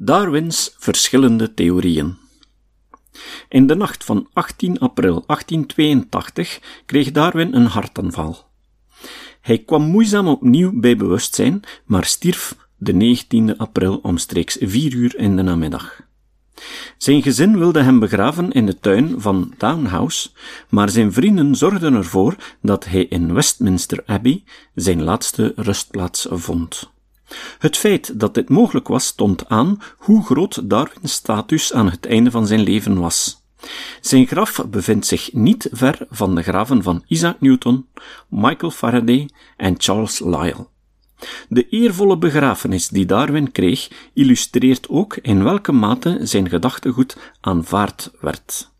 Darwins verschillende theorieën. In de nacht van 18 april 1882 kreeg Darwin een hartaanval. Hij kwam moeizaam opnieuw bij bewustzijn, maar stierf de 19e april omstreeks 4 uur in de namiddag. Zijn gezin wilde hem begraven in de tuin van Townhouse, maar zijn vrienden zorgden ervoor dat hij in Westminster Abbey zijn laatste rustplaats vond. Het feit dat dit mogelijk was toont aan hoe groot Darwins status aan het einde van zijn leven was. Zijn graf bevindt zich niet ver van de graven van Isaac Newton, Michael Faraday en Charles Lyell. De eervolle begrafenis die Darwin kreeg, illustreert ook in welke mate zijn gedachtegoed aanvaard werd.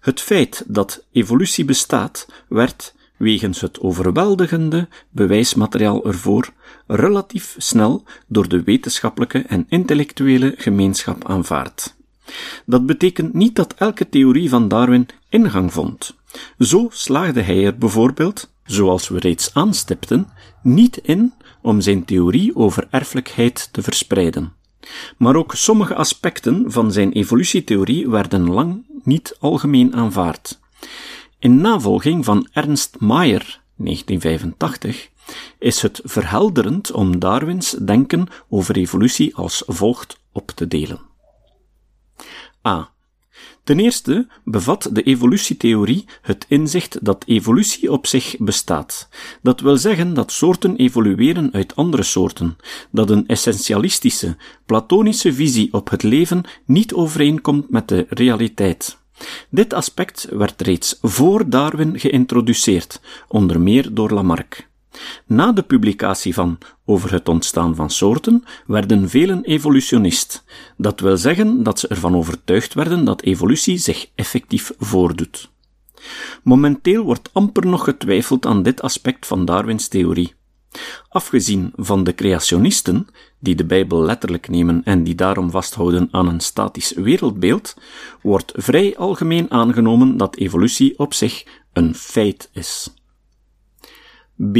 Het feit dat evolutie bestaat, werd, wegens het overweldigende bewijsmateriaal ervoor, relatief snel door de wetenschappelijke en intellectuele gemeenschap aanvaard. Dat betekent niet dat elke theorie van Darwin ingang vond. Zo slaagde hij er bijvoorbeeld, zoals we reeds aanstipten, niet in om zijn theorie over erfelijkheid te verspreiden. Maar ook sommige aspecten van zijn evolutietheorie werden lang niet algemeen aanvaard. In navolging van Ernst Mayr, 1985, is het verhelderend om Darwins denken over evolutie als volgt op te delen. A. Ten eerste bevat de evolutietheorie het inzicht dat evolutie op zich bestaat. Dat wil zeggen dat soorten evolueren uit andere soorten, dat een essentialistische, platonische visie op het leven niet overeenkomt met de realiteit. Dit aspect werd reeds voor Darwin geïntroduceerd, onder meer door Lamarck. Na de publicatie van Over het ontstaan van soorten werden velen evolutionist. Dat wil zeggen dat ze ervan overtuigd werden dat evolutie zich effectief voordoet. Momenteel wordt amper nog getwijfeld aan dit aspect van Darwins theorie. Afgezien van de creationisten, die de Bijbel letterlijk nemen en die daarom vasthouden aan een statisch wereldbeeld, wordt vrij algemeen aangenomen dat evolutie op zich een feit is. B.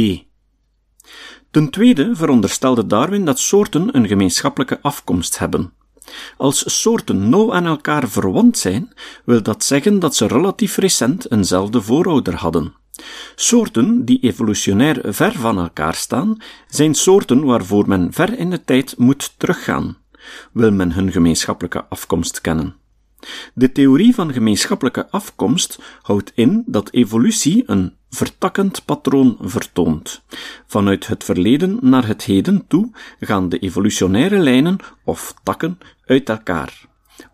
Ten tweede veronderstelde Darwin dat soorten een gemeenschappelijke afkomst hebben. Als soorten nauw aan elkaar verwant zijn, wil dat zeggen dat ze relatief recent eenzelfde voorouder hadden. Soorten die evolutionair ver van elkaar staan, zijn soorten waarvoor men ver in de tijd moet teruggaan, wil men hun gemeenschappelijke afkomst kennen. De theorie van gemeenschappelijke afkomst houdt in dat evolutie een vertakkend patroon vertoont. Vanuit het verleden naar het heden toe gaan de evolutionaire lijnen of takken uit elkaar.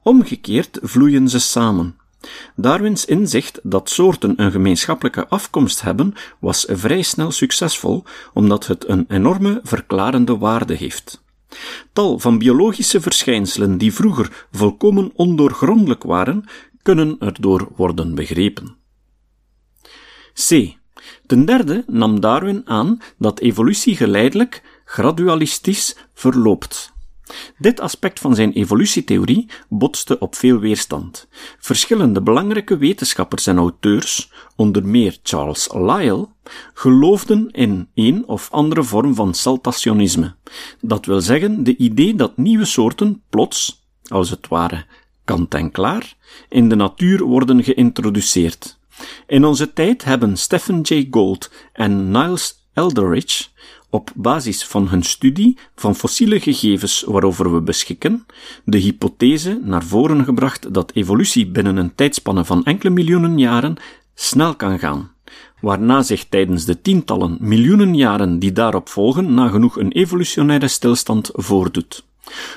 Omgekeerd vloeien ze samen. Darwins inzicht dat soorten een gemeenschappelijke afkomst hebben, was vrij snel succesvol, omdat het een enorme verklarende waarde heeft. Tal van biologische verschijnselen die vroeger volkomen ondoorgrondelijk waren, kunnen erdoor worden begrepen. C. Ten derde nam Darwin aan dat evolutie geleidelijk, gradualistisch verloopt. Dit aspect van zijn evolutietheorie botste op veel weerstand. Verschillende belangrijke wetenschappers en auteurs, onder meer Charles Lyell, geloofden in een of andere vorm van saltationisme. Dat wil zeggen de idee dat nieuwe soorten plots, als het ware kant en klaar, in de natuur worden geïntroduceerd. In onze tijd hebben Stephen Jay Gould en Niles Eldridge op basis van hun studie van fossiele gegevens waarover we beschikken, de hypothese naar voren gebracht dat evolutie binnen een tijdspanne van enkele miljoenen jaren snel kan gaan, waarna zich tijdens de tientallen miljoenen jaren die daarop volgen nagenoeg een evolutionaire stilstand voordoet.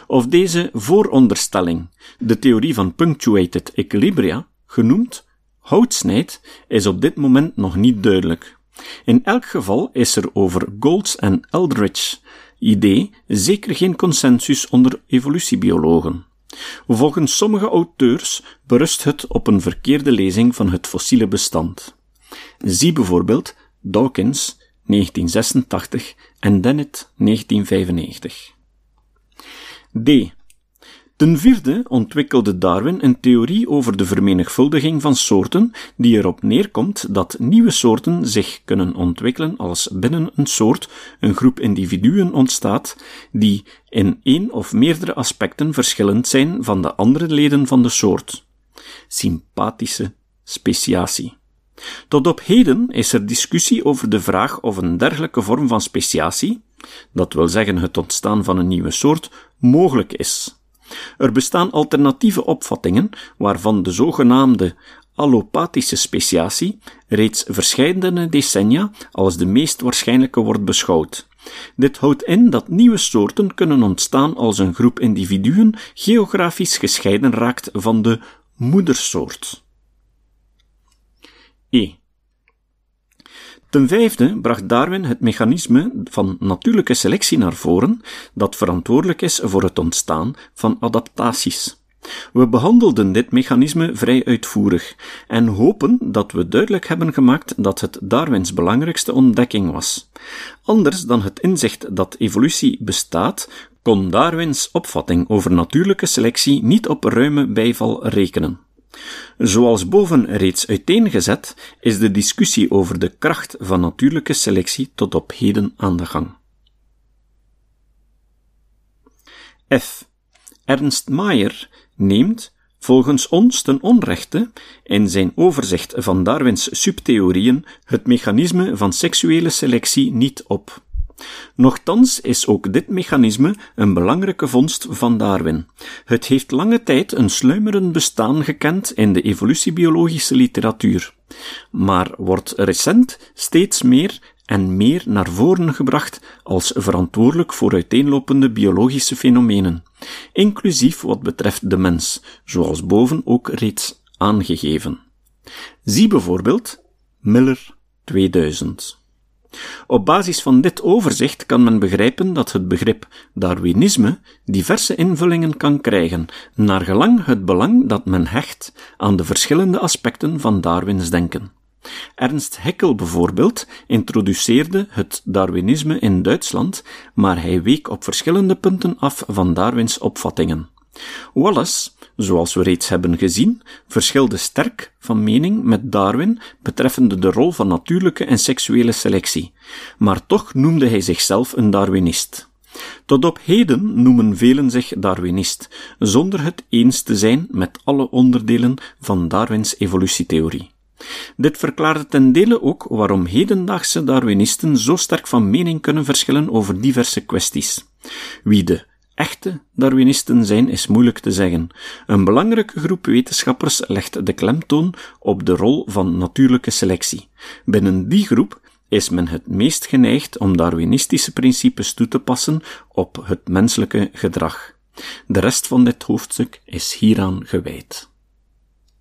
Of deze vooronderstelling, de theorie van punctuated equilibria, genoemd, houtsnijdt, is op dit moment nog niet duidelijk. In elk geval is er over Golds en Eldridge idee zeker geen consensus onder evolutiebiologen. Volgens sommige auteurs berust het op een verkeerde lezing van het fossiele bestand. Zie bijvoorbeeld Dawkins 1986 en Dennett 1995. D. Ten vierde ontwikkelde Darwin een theorie over de vermenigvuldiging van soorten, die erop neerkomt dat nieuwe soorten zich kunnen ontwikkelen als binnen een soort een groep individuen ontstaat die in één of meerdere aspecten verschillend zijn van de andere leden van de soort. Sympathische speciatie. Tot op heden is er discussie over de vraag of een dergelijke vorm van speciatie, dat wil zeggen het ontstaan van een nieuwe soort, mogelijk is. Er bestaan alternatieve opvattingen, waarvan de zogenaamde allopathische speciatie reeds verscheidene decennia als de meest waarschijnlijke wordt beschouwd. Dit houdt in dat nieuwe soorten kunnen ontstaan als een groep individuen geografisch gescheiden raakt van de moedersoort. E. Ten vijfde bracht Darwin het mechanisme van natuurlijke selectie naar voren dat verantwoordelijk is voor het ontstaan van adaptaties. We behandelden dit mechanisme vrij uitvoerig en hopen dat we duidelijk hebben gemaakt dat het Darwins belangrijkste ontdekking was. Anders dan het inzicht dat evolutie bestaat, kon Darwins opvatting over natuurlijke selectie niet op ruime bijval rekenen. Zoals boven reeds uiteengezet, is de discussie over de kracht van natuurlijke selectie tot op heden aan de gang. F. Ernst Mayr neemt, volgens ons ten onrechte, in zijn overzicht van Darwins subtheorieën het mechanisme van seksuele selectie niet op. Nochtans is ook dit mechanisme een belangrijke vondst van Darwin. Het heeft lange tijd een sluimerend bestaan gekend in de evolutiebiologische literatuur, maar wordt recent steeds meer en meer naar voren gebracht als verantwoordelijk voor uiteenlopende biologische fenomenen, inclusief wat betreft de mens, zoals boven ook reeds aangegeven. Zie bijvoorbeeld Miller 2000. Op basis van dit overzicht kan men begrijpen dat het begrip Darwinisme diverse invullingen kan krijgen, naar gelang het belang dat men hecht aan de verschillende aspecten van Darwins denken. Ernst Haeckel bijvoorbeeld introduceerde het Darwinisme in Duitsland, maar hij week op verschillende punten af van Darwins opvattingen. Wallace zoals we reeds hebben gezien, verschilde sterk van mening met Darwin betreffende de rol van natuurlijke en seksuele selectie, maar toch noemde hij zichzelf een Darwinist. Tot op heden noemen velen zich Darwinist, zonder het eens te zijn met alle onderdelen van Darwins evolutietheorie. Dit verklaarde ten dele ook waarom hedendaagse Darwinisten zo sterk van mening kunnen verschillen over diverse kwesties. Wie de echte Darwinisten zijn, is moeilijk te zeggen. Een belangrijke groep wetenschappers legt de klemtoon op de rol van natuurlijke selectie. Binnen die groep is men het meest geneigd om Darwinistische principes toe te passen op het menselijke gedrag. De rest van dit hoofdstuk is hieraan gewijd.